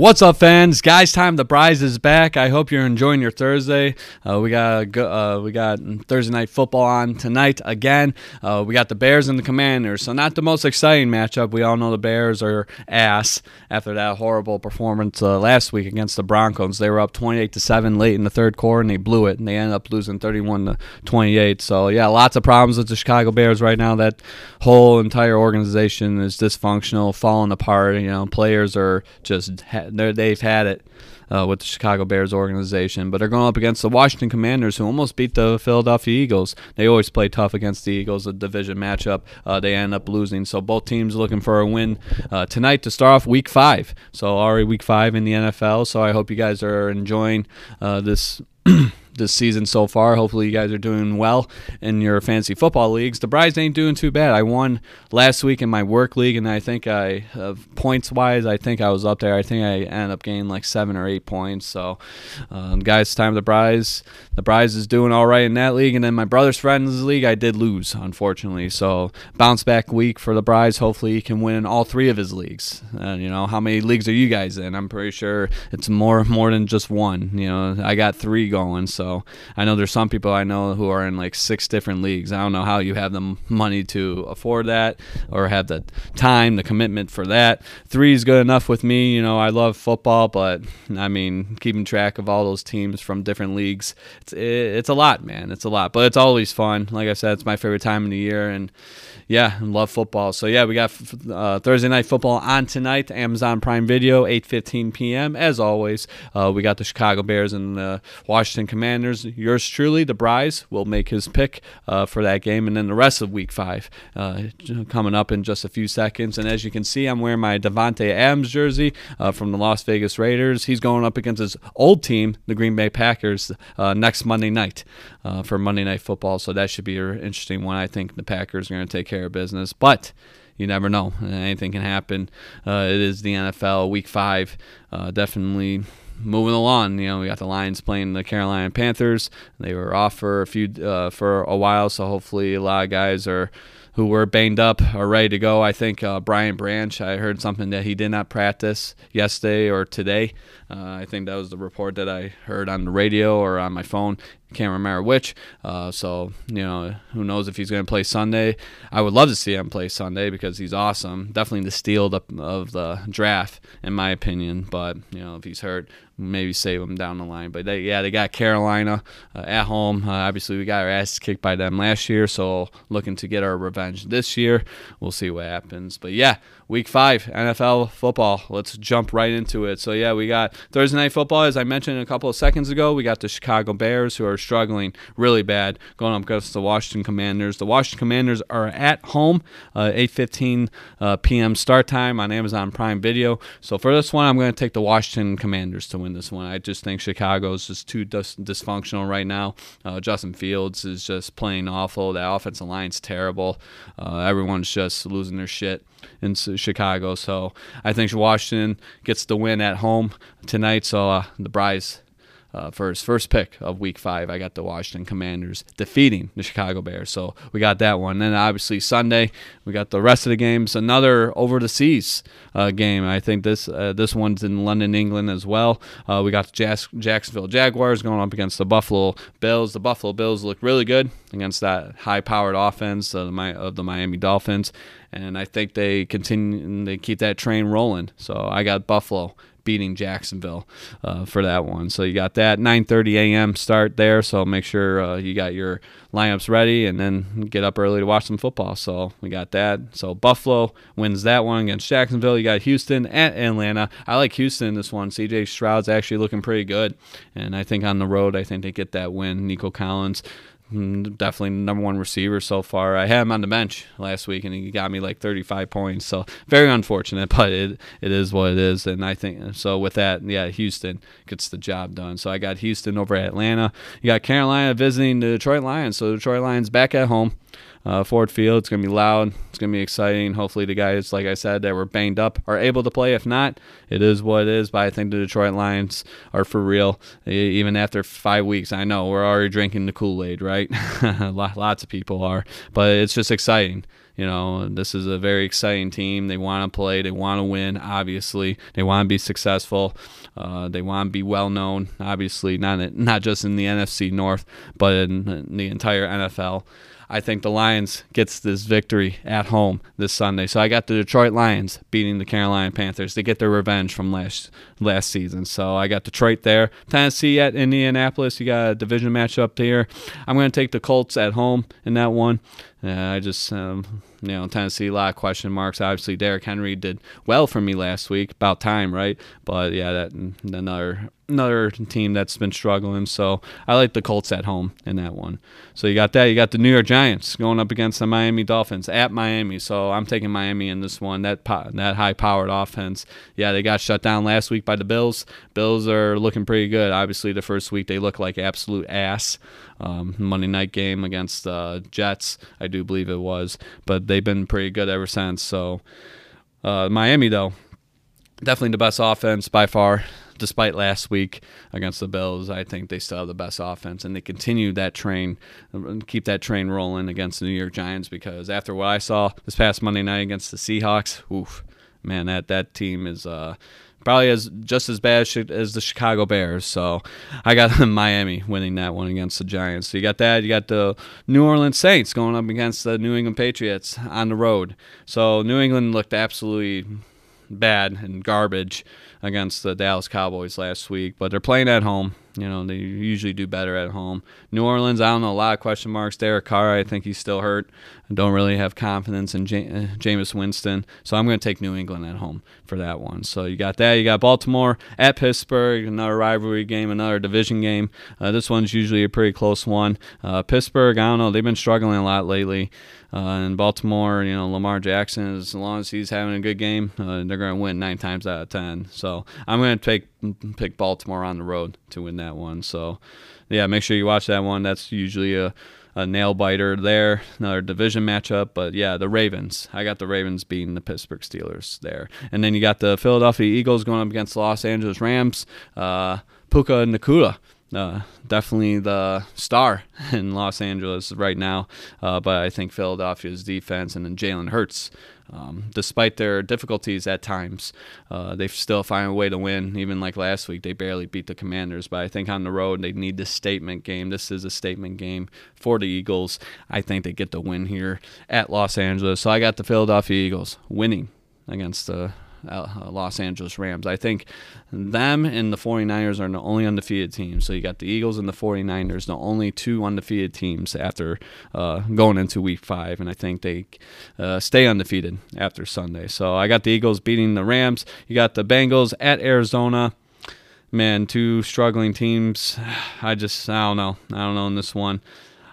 What's up, fans? Guys, time the Brys is back. I hope you're enjoying your Thursday. Uh, we got uh, we got Thursday night football on tonight again. Uh, we got the Bears and the Commanders, so not the most exciting matchup. We all know the Bears are ass after that horrible performance uh, last week against the Broncos. They were up 28 to seven late in the third quarter, and they blew it, and they ended up losing 31 to 28. So yeah, lots of problems with the Chicago Bears right now. That whole entire organization is dysfunctional, falling apart. You know, players are just they've had it uh, with the Chicago Bears organization. But they're going up against the Washington Commanders, who almost beat the Philadelphia Eagles. They always play tough against the Eagles, a division matchup. Uh, they end up losing. So both teams looking for a win uh, tonight to start off Week Five. So already Week Five in the NFL. So I hope you guys are enjoying uh, this. this season so far. Hopefully, you guys are doing well in your fantasy football leagues. The Brys ain't doing too bad. I won last week in my work league, and I think I, uh, points wise, I think I was up there. I think I ended up gaining like seven or eight points. So, um, guys, time the Brys. The Brys is doing all right in that league, and then my brother's friends league, I did lose, unfortunately. So, bounce back week for the Brys. Hopefully, he can win in all three of his leagues. And you know, how many leagues are you guys in? I'm pretty sure it's more more than just one. You know, I got three going. So. I know there's some people I know who are in like six different leagues. I don't know how you have the money to afford that or have the time, the commitment for that. Three is good enough with me. You know, I love football, but I mean, keeping track of all those teams from different leagues, it's, it's a lot, man. It's a lot, but it's always fun. Like I said, it's my favorite time of the year. And yeah, I love football. So yeah, we got uh, Thursday night football on tonight. Amazon Prime Video, 8:15 p.m. As always, uh, we got the Chicago Bears and the Washington Commanders. Yours truly, the Brys, will make his pick uh, for that game, and then the rest of Week Five uh, coming up in just a few seconds. And as you can see, I'm wearing my Davante Adams jersey uh, from the Las Vegas Raiders. He's going up against his old team, the Green Bay Packers, uh, next Monday night for Monday Night Football. So that should be an interesting one. I think the Packers are going to take care of business, but you never know. Anything can happen. Uh, it is the NFL, Week Five. Uh, definitely moving along. You know, we got the Lions playing the Carolina Panthers. They were off for a few uh, for a while, so hopefully a lot of guys are who were banged up are ready to go. I think uh, Brian Branch, I heard something that he did not practice yesterday or today. Uh, I think that was the report that I heard on the radio or on my phone. Can't remember which. Uh, so, you know, who knows if he's going to play Sunday. I would love to see him play Sunday because he's awesome. Definitely the steal of the draft, in my opinion. But, you know, if he's hurt, maybe save him down the line. But they, yeah, they got Carolina uh, at home. Uh, obviously, we got our asses kicked by them last year, so looking to get our revenge this year. We'll see what happens. But yeah, week five NFL football. Let's jump right into it. So yeah, we got Thursday night football, as I mentioned a couple of seconds ago. We got the Chicago Bears who are struggling really bad, going up against the Washington Commanders. The Washington Commanders are at home, uh, 8:15 uh, p.m. start time on Amazon Prime Video. So for this one, I'm going to take the Washington Commanders to win this one. I just think Chicago is just too dis- dysfunctional right now. Uh, Justin Fields is just playing awful. The offensive line's terrible. Uh, everyone's just losing their shit in Chicago. So I think Washington gets the win at home tonight. So uh, the Brys uh, for his first pick of Week Five. I got the Washington Commanders defeating the Chicago Bears, so we got that one. Then obviously Sunday we got the rest of the games. Another over the seas uh, game. I think this uh, this one's in London, England as well. Uh, we got the Jas- Jacksonville Jaguars going up against the Buffalo Bills. The Buffalo Bills look really good against that high-powered offense of the, of the Miami Dolphins, and I think they continue they keep that train rolling. So I got Buffalo beating Jacksonville uh, for that one. So you got that 9:30 a.m. start there. So make sure uh, you got your lineups ready, and then get up early to watch some football. So we got that. So Buffalo wins that one against Jacksonville. You got Houston at Atlanta. I like Houston in this one. C.J. Stroud's actually looking pretty good, and I think on the road, I think they get that win. Nico Collins Mm, definitely number one receiver so far. I had him on the bench last week, and he got me like 35 points. So very unfortunate, but it it is what it is. And I think so. With that, yeah, Houston gets the job done. So I got Houston over Atlanta. You got Carolina visiting the Detroit Lions. So Detroit Lions back at home uh, Ford Field. It's going to be loud. It's going to be exciting. Hopefully, the guys, like I said, that were banged up are able to play. If not, it is what it is. But I think the Detroit Lions are for real. Even after five weeks, I know we're already drinking the Kool Aid, right? Lots of people are. But it's just exciting. You know, this is a very exciting team. They want to play. They want to win. Obviously, they want to be successful. Uh, they want to be well known. Obviously, not not just in the NFC North, but in, in the entire NFL. I think the Lions gets this victory at home this Sunday. So I got the Detroit Lions beating the Carolina Panthers to get their revenge from last last season. So I got Detroit there. Tennessee at Indianapolis. You got a division matchup here. I'm going to take the Colts at home in that one. Uh, I just, um, you know, Tennessee, a lot of question marks. Obviously, Derrick Henry did well for me last week. About time, right? But yeah, that another another team that's been struggling. So I like the Colts at home in that one. So you got that. You got the New York Giants going up against the Miami Dolphins at Miami. So I'm taking Miami in this one. That that high powered offense. Yeah, they got shut down last week by the Bills. Bills are looking pretty good. Obviously, the first week they look like absolute ass. Um, Monday night game against uh, Jets, I do believe it was, but they've been pretty good ever since. So uh, Miami though, definitely the best offense by far. Despite last week against the Bills, I think they still have the best offense, and they continue that train, keep that train rolling against the New York Giants. Because after what I saw this past Monday night against the Seahawks, oof, man, that that team is uh, probably as just as bad as the Chicago Bears. So I got Miami winning that one against the Giants. So you got that. You got the New Orleans Saints going up against the New England Patriots on the road. So New England looked absolutely bad and garbage against the Dallas Cowboys last week, but they're playing at home. You know, they usually do better at home. New Orleans, I don't know, a lot of question marks. Derek Carr, I think he's still hurt. I don't really have confidence in uh, Jameis Winston, so I'm going to take New England at home for that one. So you got that. You got Baltimore at Pittsburgh, another rivalry game, another division game. Uh, this one's usually a pretty close one. Uh, Pittsburgh, I don't know, they've been struggling a lot lately. Uh, in Baltimore, you know, Lamar Jackson, as long as he's having a good game, uh, they're going to win nine times out of ten. So I'm going to take pick Baltimore on the road to win that one. So, yeah, make sure you watch that one. That's usually a, a nail biter there. Another division matchup. But yeah, the Ravens. I got the Ravens beating the Pittsburgh Steelers there. And then you got the Philadelphia Eagles going up against the Los Angeles Rams. Uh, Puka Nacua uh, definitely the star in Los Angeles right now. Uh, but I think Philadelphia's defense and then Jalen Hurts, um, despite their difficulties at times, uh, they still find a way to win. Even like last week, they barely beat the Commanders. But I think on the road, they need this statement game. This is a statement game for the Eagles. I think they get the win here at Los Angeles. So I got the Philadelphia Eagles winning against the Los Angeles Rams. I think them and the 49ers are the only undefeated teams. So you got the Eagles and the 49ers, the only two undefeated teams after uh, going into week five. And I think they uh, stay undefeated after Sunday. So I got the Eagles beating the Rams. You got the Bengals at Arizona. Man, two struggling teams. I just, I don't know. I don't know in this one.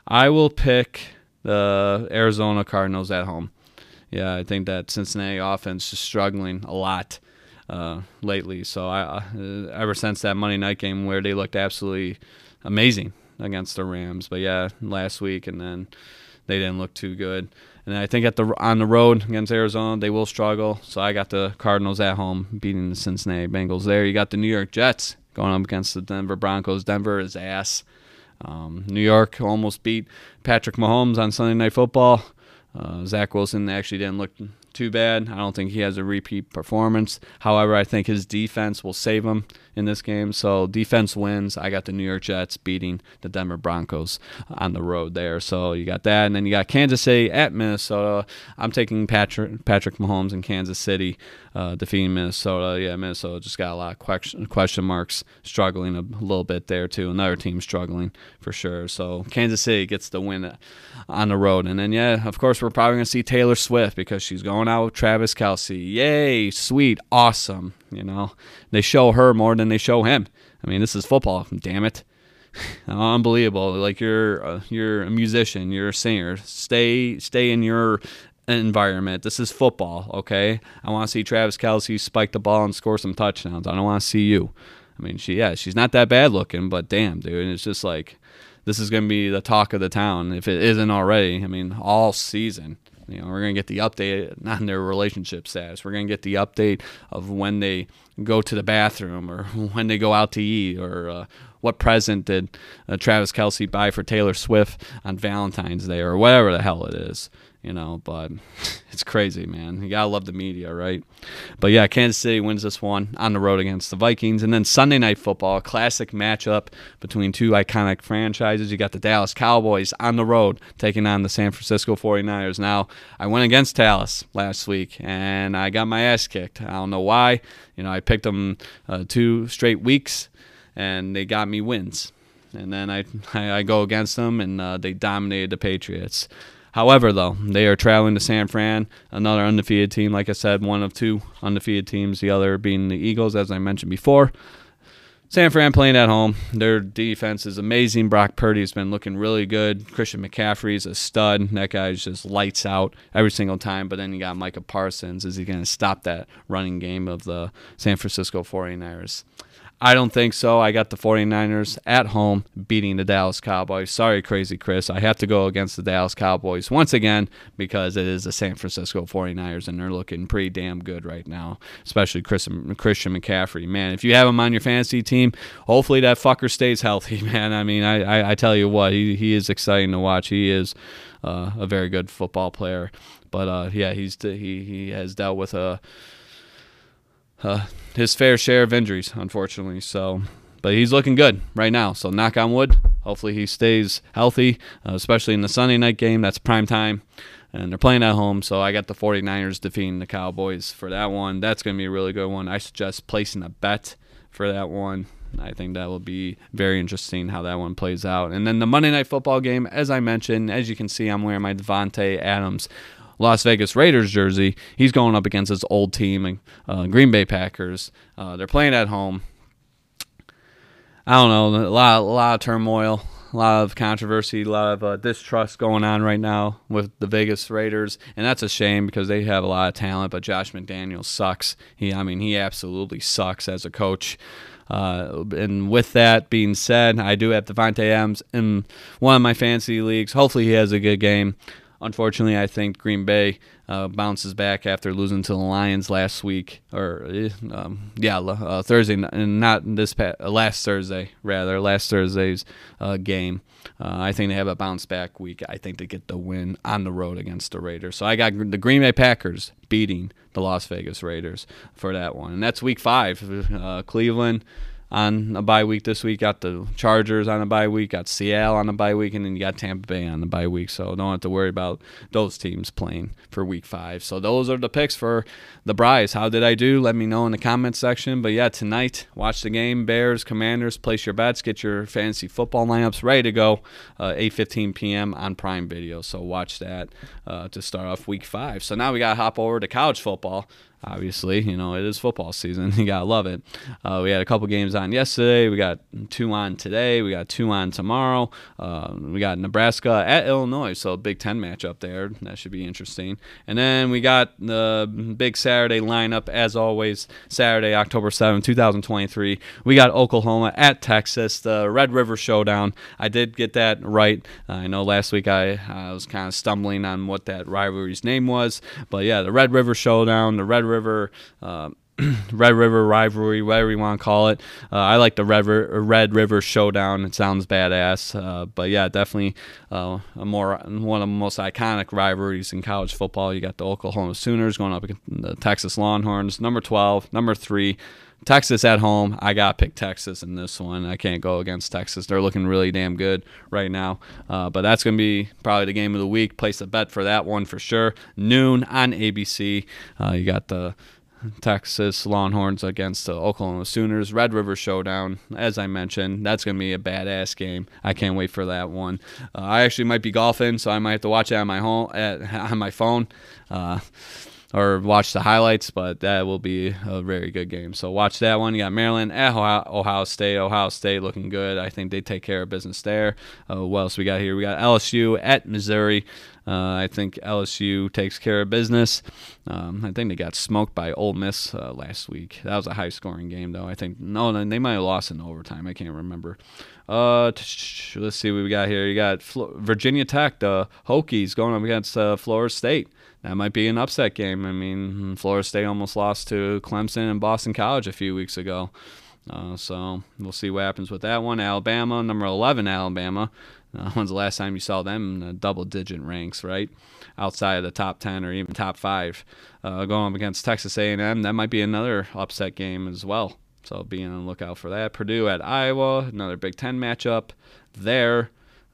I will pick the Arizona Cardinals at home yeah, I think that Cincinnati offense is struggling a lot uh, lately. So I, uh, ever since that Monday night game where they looked absolutely amazing against the Rams, but yeah, last week and then they didn't look too good. And I think at the on the road against Arizona they will struggle. So I got the Cardinals at home beating the Cincinnati Bengals there. You got the New York Jets going up against the Denver Broncos. Denver is ass. Um, New York almost beat Patrick Mahomes on Sunday Night Football. Uh, Zach Wilson actually didn't look too bad. I don't think he has a repeat performance. However, I think his defense will save him in this game. So defense wins. I got the New York Jets beating the Denver Broncos on the road there. So you got that, and then you got Kansas City at Minnesota. I'm taking Patrick Patrick Mahomes in Kansas City uh, defeating Minnesota. Yeah, Minnesota just got a lot of question question marks, struggling a little bit there too. Another team struggling for sure. So Kansas City gets the win on the road, and then yeah, of course we're probably gonna see Taylor Swift because she's going out with Travis Kelce. Yay, sweet, awesome. You know, they show her more than they show him. I mean, this is football. Damn it. Unbelievable. Like you're uh, you're a musician, you're a singer. Stay stay in your environment. This is football, okay? I want to see Travis Kelce spike the ball and score some touchdowns. I don't want to see you. I mean, she yeah, she's not that bad looking, but damn, dude, it's just like this is going to be the talk of the town if it isn't already. I mean, all season. You know, we're gonna get the update on their relationship status. We're gonna get the update of when they go to the bathroom or when they go out to eat or uh, what present did uh, Travis Kelce buy for Taylor Swift on Valentine's Day or whatever the hell it is you know, but it's crazy, man. You gotta love the media, right? But yeah, Kansas City wins this one on the road against the Vikings. And then Sunday night football, classic matchup between two iconic franchises. You got the Dallas Cowboys on the road taking on the San Francisco 49ers. Now, I went against Dallas last week and I got my ass kicked. I don't know why. You know, I picked them uh, two straight weeks and they got me wins. And then I, I, go against them and uh, they dominated the Patriots. However, though, they are traveling to San Fran, another undefeated team. Like I said, one of two undefeated teams, the other being the Eagles, as I mentioned before. San Fran playing at home. Their defense is amazing. Brock Purdy's been looking really good. Christian McCaffrey's a stud. That guy just lights out every single time. But then you got Micah Parsons. Is he going to stop that running game of the San Francisco 49ers? I don't think so. I got the 49ers at home beating the Dallas Cowboys. Sorry, crazy Chris. I have to go against the Dallas Cowboys once again because it is the San Francisco 49ers and they're looking pretty damn good right now, especially Chris, Christian McCaffrey. Man, if you have him on your fantasy team, hopefully that fucker stays healthy, man. I mean, I, I, I tell you what, he, he is exciting to watch. He is uh, a very good football player. But uh, yeah, he's he, he has dealt with a uh, his fair share of injuries, unfortunately. So, but he's looking good right now. So, knock on wood. Hopefully, he stays healthy, uh, especially in the Sunday night game. That's prime time. And they're playing at home, so I got the 49ers defeating the Cowboys for that one. That's going to be a really good one. I suggest placing a bet for that one. I think that will be very interesting how that one plays out. And then the Monday Night Football game, as I mentioned, as you can see, I'm wearing my Davante Adams Las Vegas Raiders jersey. He's going up against his old team, uh, Green Bay Packers. Uh, they're playing at home. I don't know, a lot, a lot of turmoil, a lot of controversy, a lot of uh, distrust going on right now with the Vegas Raiders, and that's a shame because they have a lot of talent. But Josh McDaniels sucks. He, I mean, he absolutely sucks as a coach. Uh, and with that being said, I do have Davante Adams in one of my fantasy leagues. Hopefully, he has a good game. Unfortunately, I think Green Bay uh, bounces back after losing to the Lions last week, or eh, um, yeah, uh, Thursday, and not this past, uh, last Thursday, rather last Thursday's uh, game. Uh, I think they have a bounce back week. I think they get the win on the road against the Raiders. So I got the Green Bay Packers beating the Las Vegas Raiders for that one, and that's Week Five. Cleveland on a bye week this week. Got the Chargers on a bye week. Got Seattle on a bye week, and then you got Tampa Bay on the bye week. So don't have to worry about those teams playing for Week Five. So those are the picks for the Brys. How did I do? Let me know in the comments section. But yeah, tonight watch the game. Bears, Commanders. Place your bets. Get your fantasy football lineups ready to go. Uh, 8:15 p.m. on Prime Video. So watch that uh, to start off Week Five. So now we got to hop over to college football obviously you know it is football season. You gotta love it. Uh, we had a couple games on yesterday. We got two on today. We got two on tomorrow. Uh, we got nebraska at illinois so a big 10 match up there. That should be interesting. And then we got the big saturday lineup as always saturday october 7 2023 we got oklahoma at texas the red river showdown. I did get that right. I know last week i, I was kind of stumbling on what that rivalry's name was but yeah the red river showdown the red River. Uh, Red River rivalry, whatever you want to call it. Uh, I like the Red River, Red River Showdown. It sounds badass, uh, but yeah, definitely uh, a more one of the most iconic rivalries in college football. You got the Oklahoma Sooners going up against the Texas Longhorns, number twelve, number three. Texas at home. I got to pick Texas in this one. I can't go against Texas. They're looking really damn good right now. Uh, but that's going to be probably the game of the week. Place a bet for that one for sure. Noon on ABC. Uh, you got the Texas Longhorns against the Oklahoma Sooners. Red River Showdown, as I mentioned, that's going to be a badass game. I can't wait for that one. Uh, I actually might be golfing, so I might have to watch it on my home at, on my phone. Uh, or watch the highlights, but that will be a very good game. So watch that one. You got Maryland at Ohio, State. Ohio State looking good. I think they take care of business there. Uh, what else we got here? We got LSU at Missouri. Uh, I think LSU takes care of business. Um, I think they got smoked by Ole Miss uh, last week. That was a high scoring game, though. I think, no, they might have lost in overtime. I can't remember. Uh, let's see what we got here. You got Virginia Tech, the Hokies, going up against uh, Florida State that might be an upset game. I mean, Florida State almost lost to Clemson and Boston College a few weeks ago. Uh, so we'll see what happens with that one. Alabama, number 11, Alabama. Uh, when's the last time you saw them in the double digit ranks, right? Outside of the top 10 or even top five. Uh, going up against Texas A&M, that might be another upset game as well. So be on the lookout for that. Purdue at Iowa, another Big Ten matchup there.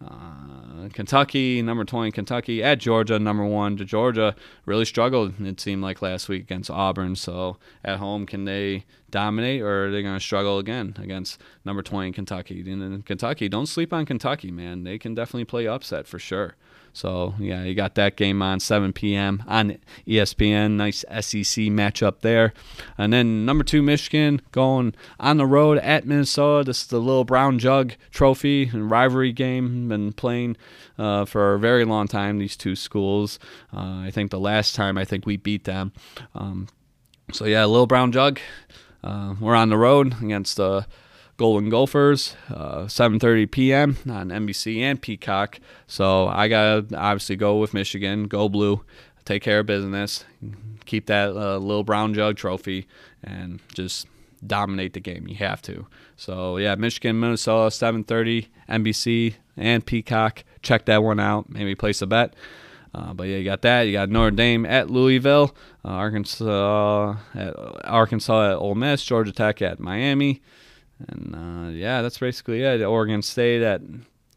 Uh, Kentucky, number 20, Kentucky at Georgia, number one. To Georgia really struggled, it seemed like last week against Auburn. So at home, can they dominate or are they going to struggle again against number 20, in Kentucky? And Kentucky, don't sleep on Kentucky, man. They can definitely play upset for sure. So yeah, you got that game on 7 p.m. on ESPN. Nice SEC matchup there. And then number two Michigan going on the road at Minnesota. This is the little brown jug trophy and rivalry game. Been playing uh, for a very long time. These two schools. Uh, I think the last time I think we beat them. Um, so yeah, little brown jug. Uh, we're on the road against the. Uh, Golden Gophers, uh, 7:30 p.m. on NBC and Peacock. So I gotta obviously go with Michigan, go blue, take care of business, keep that uh, little brown jug trophy, and just dominate the game. You have to. So yeah, Michigan, Minnesota, 7:30 NBC and Peacock. Check that one out. Maybe place a bet. Uh, but yeah, you got that. You got Notre Dame at Louisville, uh, Arkansas at Arkansas at Ole Miss, Georgia Tech at Miami. And uh, yeah, that's basically it. Oregon State at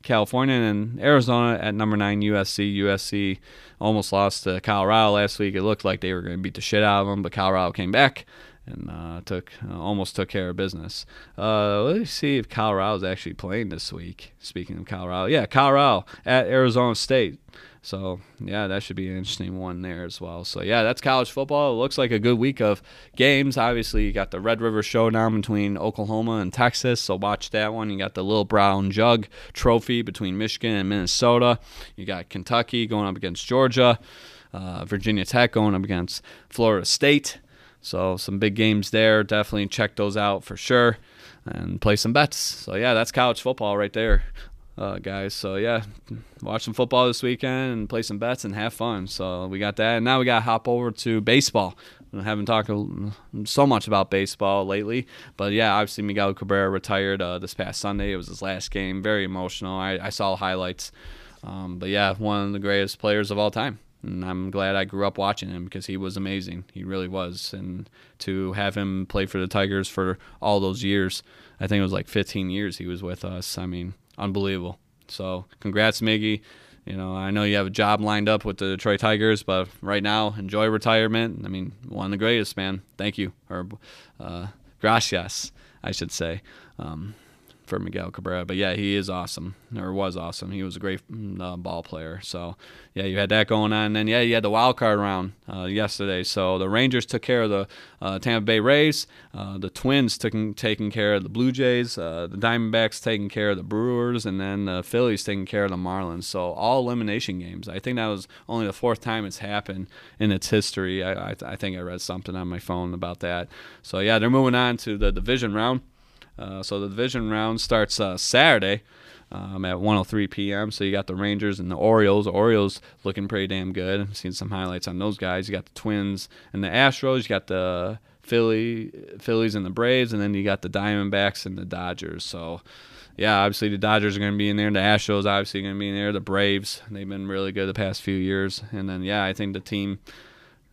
California and Arizona at number nine USC. USC almost lost to Colorado last week. It looked like they were going to beat the shit out of them, but Colorado came back and uh, took uh, almost took care of business. Uh, let's see if Colorado's actually playing this week. Speaking of Colorado, yeah, Colorado at Arizona State. So yeah, that should be an interesting one there as well. So yeah, that's college football. It looks like a good week of games. Obviously, you got the Red River Showdown between Oklahoma and Texas. So watch that one. You got the Little Brown Jug Trophy between Michigan and Minnesota. You got Kentucky going up against Georgia. Uh, Virginia Tech going up against Florida State. So some big games there. Definitely check those out for sure and play some bets. So yeah, that's college football right there uh, guys. So yeah, watch some football this weekend and play some bets and have fun. So we got that, and now we got to hop over to baseball. I haven't talked so much about baseball lately, but yeah, obviously Miguel Cabrera retired uh, this past Sunday. It was his last game. Very emotional. I, I saw highlights, um, but yeah, one of the greatest players of all time. And I'm glad I grew up watching him because he was amazing. He really was. And to have him play for the Tigers for all those years, I think it was like 15 years he was with us. I mean, unbelievable. So congrats, Miggy. You know, I know you have a job lined up with the Detroit Tigers, but right now, enjoy retirement. I mean, one of the greatest, man. Thank you, or uh, gracias, I should say. Um, for Miguel Cabrera. But yeah, he is awesome, or was awesome. He was a great mm, uh, ball player. So yeah, you had that going on. And then yeah, you had the wild card round uh, yesterday. So the Rangers took care of the uh, Tampa Bay Rays. Uh, the Twins took taking care of the Blue Jays. Uh, the Diamondbacks taking care of the Brewers, and then the Phillies taking care of the Marlins. So all elimination games. I think that was only the fourth time it's happened in its history. I, I, I think I read something on my phone about that. So yeah, they're moving on to the division round. Uh, so the division round starts uh, Saturday um, at 1:03 p.m. So you got the Rangers and the Orioles. The Orioles looking pretty damn good. I've seen some highlights on those guys. You got the Twins and the Astros. You got the Philly, Phillies and the Braves, and then you got the Diamondbacks and the Dodgers. So yeah, obviously the Dodgers are going to be in there. The Astros obviously going to be in there. The Braves, they've been really good the past few years. And then yeah, I think the team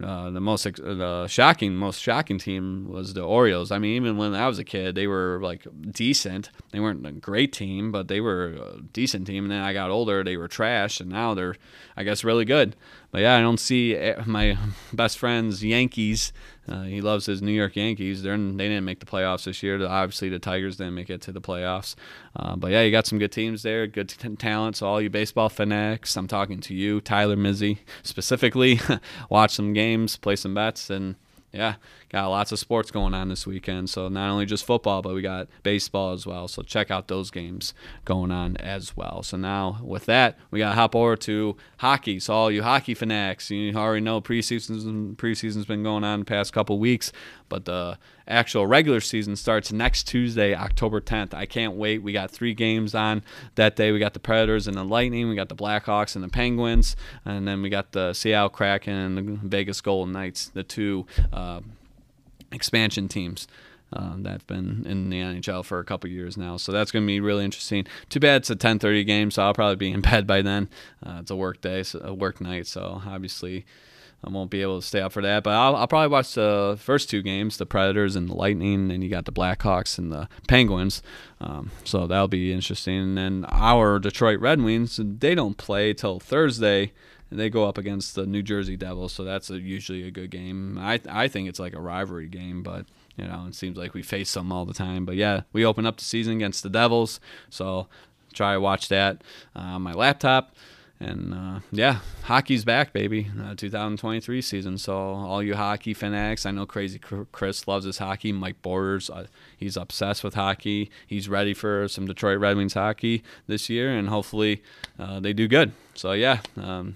uh, the most the shocking, most shocking team was the Orioles. I mean, even when I was a kid, they were like decent. They weren't a great team, but they were a decent team. And then I got older, they were trash, and now they're, I guess, really good. But yeah, I don't see eh, my best friend's Yankees. Uh, he loves his New York Yankees. They're they didn't make the playoffs this year. Obviously, the Tigers didn't make it to the playoffs. Uh, but yeah, you got some good teams there, good t- talent. So all you baseball fanatics, I'm talking to you, Tyler Mizzy specifically. Watch some games, play some bets, and yeah, got lots of sports going on this weekend. So not only just football, but we got baseball as well. So check out those games going on as well. So now with that, we got to hop over to hockey. So all you hockey fanatics, you already know preseason's preseason's been going on the past couple weeks, but the actual regular season starts next Tuesday, October 10th. I can't wait. We got three games on that day. We got the Predators and the Lightning. We got the Blackhawks and the Penguins, and then we got the Seattle Kraken and the Vegas Golden Knights, the two uh, expansion teams. uh, that've been in the NHL for a couple years now. So that's going to be really interesting. Too bad it's a 10:30 game, so I'll probably be in bed by then. Uh, it's a work day, so a work night, so obviously I won't be able to stay up for that. But I'll, I'll, probably watch the first two games, the Predators and the Lightning, and you got the Blackhawks and the Penguins. Um, so that'll be interesting. And then our Detroit Red Wings, they don't play till Thursday. They go up against the New Jersey Devils, so that's a, usually a good game. I I think it's like a rivalry game, but you know it seems like we face them all the time. But yeah, we open up the season against the Devils, so try to watch that on my laptop. And uh, yeah, hockey's back, baby. Uh, 2023 season. So all you hockey fanatics, I know Crazy Chris loves his hockey. Mike Borders, uh, he's obsessed with hockey. He's ready for some Detroit Red Wings hockey this year, and hopefully uh, they do good. So yeah, um,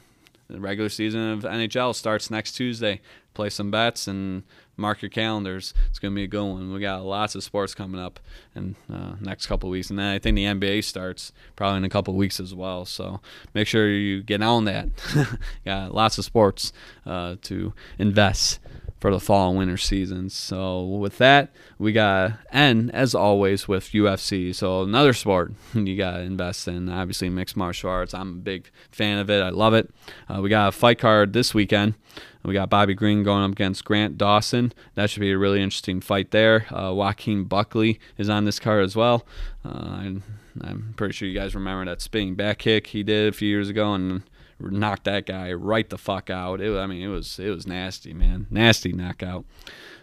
the regular season of NHL starts next Tuesday. Play some bets and mark your calendars. It's going to be a good one. We got lots of sports coming up in uh, next couple weeks, and then I think the NBA starts probably in a couple weeks as well. So make sure you get on that. got lots of sports uh, to invest for the fall and winter seasons. So with that, we got end as always with UFC. So another sport you got to invest in. Obviously mixed martial arts. I'm a big fan of it. I love it. Uh, we got a fight card this weekend. We got Bobby Green going up against Grant Dawson. That should be a really interesting fight there. Uh, Joaquin Buckley is on this card as well. Uh, I'm pretty sure you guys remember that spinning back kick he did a few years ago and knocked that guy right the fuck out. It, I mean, it was it was nasty, man, nasty knockout.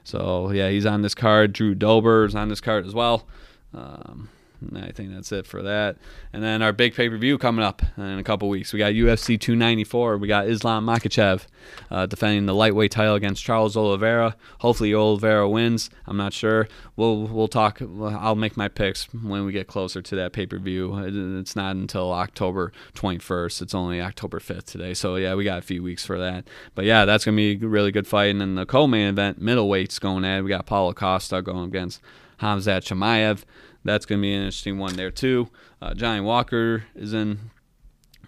So yeah, he's on this card. Drew Dober is on this card as well. Um, I think that's it for that. And then our big pay per view coming up in a couple weeks. We got UFC 294. We got Islam Makhachev uh, defending the lightweight title against Charles Oliveira. Hopefully Oliveira wins. I'm not sure. We'll we'll talk. I'll make my picks when we get closer to that pay per view. It's not until October 21st. It's only October 5th today. So yeah, we got a few weeks for that. But yeah, that's gonna be a really good fight. And then the co-main event, middleweights going at. We got Paulo Costa going against Khamzat Chimaev that's going to be an interesting one there too. Uh, Johnny Walker is in,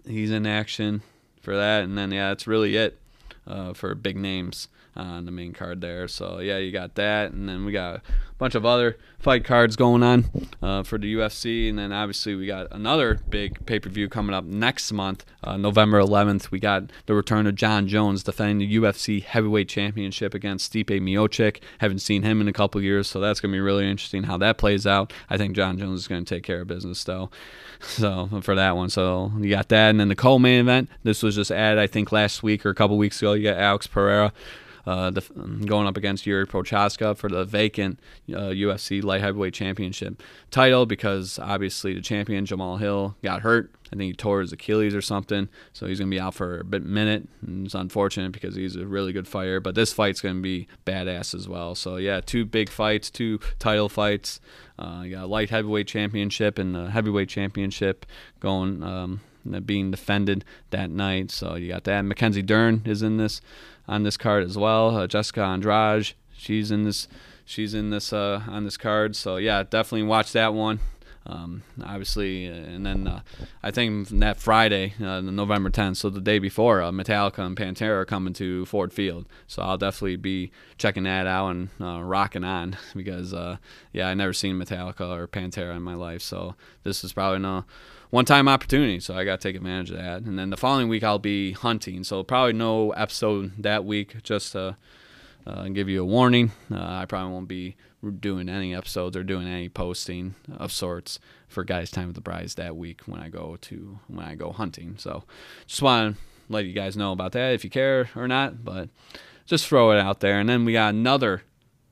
he's in action for that, and then yeah, that's really it uh, for big names on the main card there. So yeah, you got that, and then we got a bunch of other fight cards going on uh, for the UFC, and then obviously we got another big pay per view coming up next month, uh, November 11th. We got the return of Jon Jones defending the UFC Heavyweight Championship against Stipe Miocic. Haven't seen him in a couple years, so that's gonna be really interesting how that plays out. I think Jon Jones is gonna take care of business though. So for that one, so you got that, and then the co-main event. This was just added, I think, last week or a couple weeks ago. You got Alex Pereira uh, going up against Yuri Prochazka for the vacant uh, UFC light heavyweight championship title because obviously the champion Jamal Hill got hurt. I think he tore his Achilles or something, so he's gonna be out for a bit minute. And it's unfortunate because he's a really good fighter, but this fight's gonna be badass as well. So yeah, two big fights, two title fights. Uh, you got a light heavyweight championship and the heavyweight championship going. Um, being defended that night. So you got that. Mackenzie Dern is in this on this card as well. Uh, Jessica Andrade, she's in this. She's in this uh, on this card. So yeah, definitely watch that one. Um, obviously, and then uh, I think that Friday, uh, November 10th, so the day before, uh, Metallica and Pantera are coming to Ford Field. So I'll definitely be checking that out and uh, rocking on because, uh, yeah, I never seen Metallica or Pantera in my life. So this is probably no one time opportunity, so I got to take advantage of that. And then the following week I'll be hunting, so probably no episode that week, just to uh, give you a warning. Uh, I probably won't be doing any episodes or doing any posting of sorts for guys time with the Brys that week when I go to when I go hunting. So just want to let you guys know about that if you care or not, but just throw it out there. And then we got another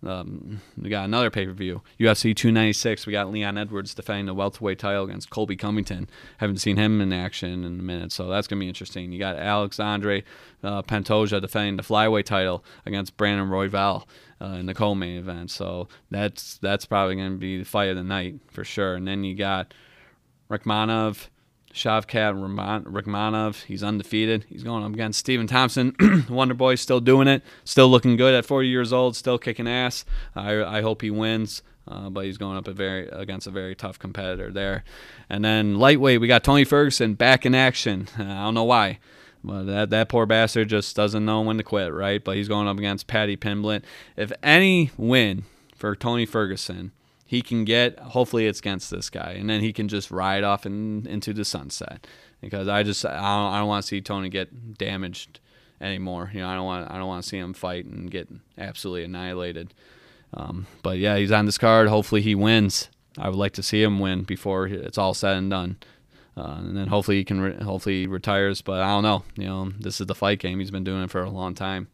um, we got another pay per view, UFC 296. We got Leon Edwards defending the welterweight title against Colby Covington. Haven't seen him in action in a minute, so that's gonna be interesting. You got Alexandre uh, Pantoja defending the flyweight title against Brandon Royval uh, in the co-main event. So that's that's probably gonna be the fight of the night for sure. And then you got Rakhmonov Shavkat Rakhmonov, he's undefeated. He's going up against Stephen Thompson. Wonder Boy still doing it, still looking good at 40 years old, still kicking ass. I, I hope he wins. Uh, but he's going up a very against a very tough competitor there. And then lightweight, we got Tony Ferguson back in action. I don't know why. But that, that poor bastard just doesn't know when to quit, right? But he's going up against Paddy Pimblett. If any win for Tony Ferguson he can get. Hopefully, it's against this guy, and then he can just ride off in, into the sunset. Because I just I don't, I don't want to see Tony get damaged anymore. You know, I don't want I don't want to see him fight and get absolutely annihilated. Um, but yeah, he's on this card. Hopefully, he wins. I would like to see him win before it's all said and done. Uh, and then hopefully he can re- hopefully he retires. But I don't know. You know, this is the fight game. He's been doing it for a long time.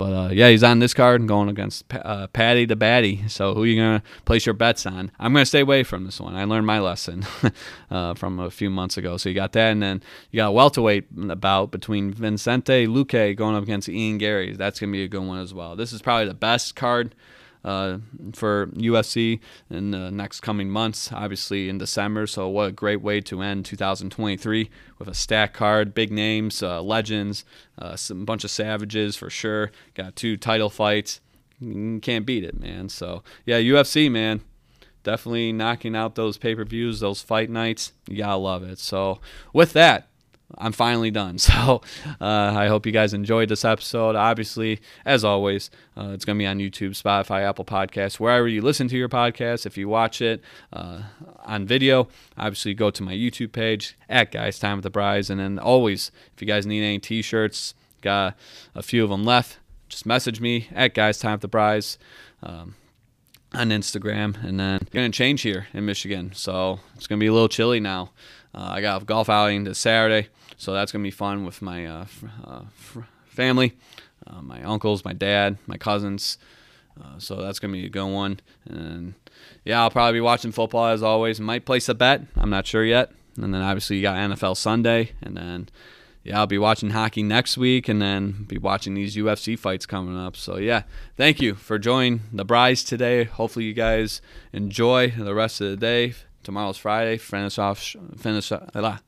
But uh, yeah, he's on this card and going against uh, Paddy the Batty. So who are you gonna place your bets on? I'm gonna stay away from this one. I learned my lesson uh, from a few months ago. So you got that, and then you got a welterweight bout between Vicente Luque going up against Ian Garry. That's gonna be a good one as well. This is probably the best card uh, for UFC in the next coming months, obviously in December. So, what a great way to end 2023 with a stack card, big names, uh, legends, uh, bunch of savages for sure. Got two title fights. Can't beat it, man. So, yeah, UFC, man. Definitely knocking out those pay per views, those fight nights. You gotta love it. So, with that, I'm finally done. So uh, I hope you guys enjoyed this episode. Obviously, as always, uh, it's going to be on YouTube, Spotify, Apple Podcasts, wherever you listen to your podcast. If you watch it uh, on video, obviously go to my YouTube page at Guys Time with the Brys. And then always, if you guys need any t shirts, got a few of them left, just message me at Guys Time with the Brys. Um, on Instagram, and then to change here in Michigan, so it's to be a little chilly now. Uh, I got a golf outing this Saturday. So that's gonna be fun with my uh, uh, family, uh, my uncles, my dad, my cousins. Uh, so that's gonna be a good one. And yeah, I'll probably be watching football as always. Might place a bet. I'm not sure yet. And then obviously you got NFL Sunday, and then yeah, I'll be watching hockey next week, and then be watching these UFC fights coming up. So yeah, thank you for joining the Brys today. Hopefully you guys enjoy the rest of the day tomorrow's Friday. Finish off, finish, uh,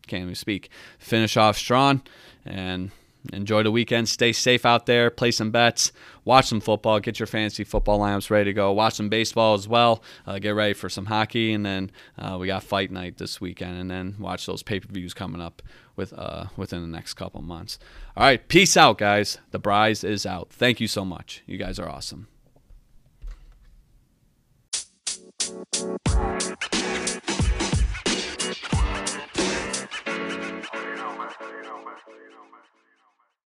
can't even speak. Finish off strong and enjoy the weekend. Stay safe out there. Play some bets. Watch some football. Get your fantasy football lineups ready to go. Watch some baseball as well. Uh, get ready for some hockey, and then uh, we got fight night this weekend, and then watch those pay per views coming up with uh, within the next couple months. All right, peace out, guys. The Brys is out. Thank you so much. You guys are awesome.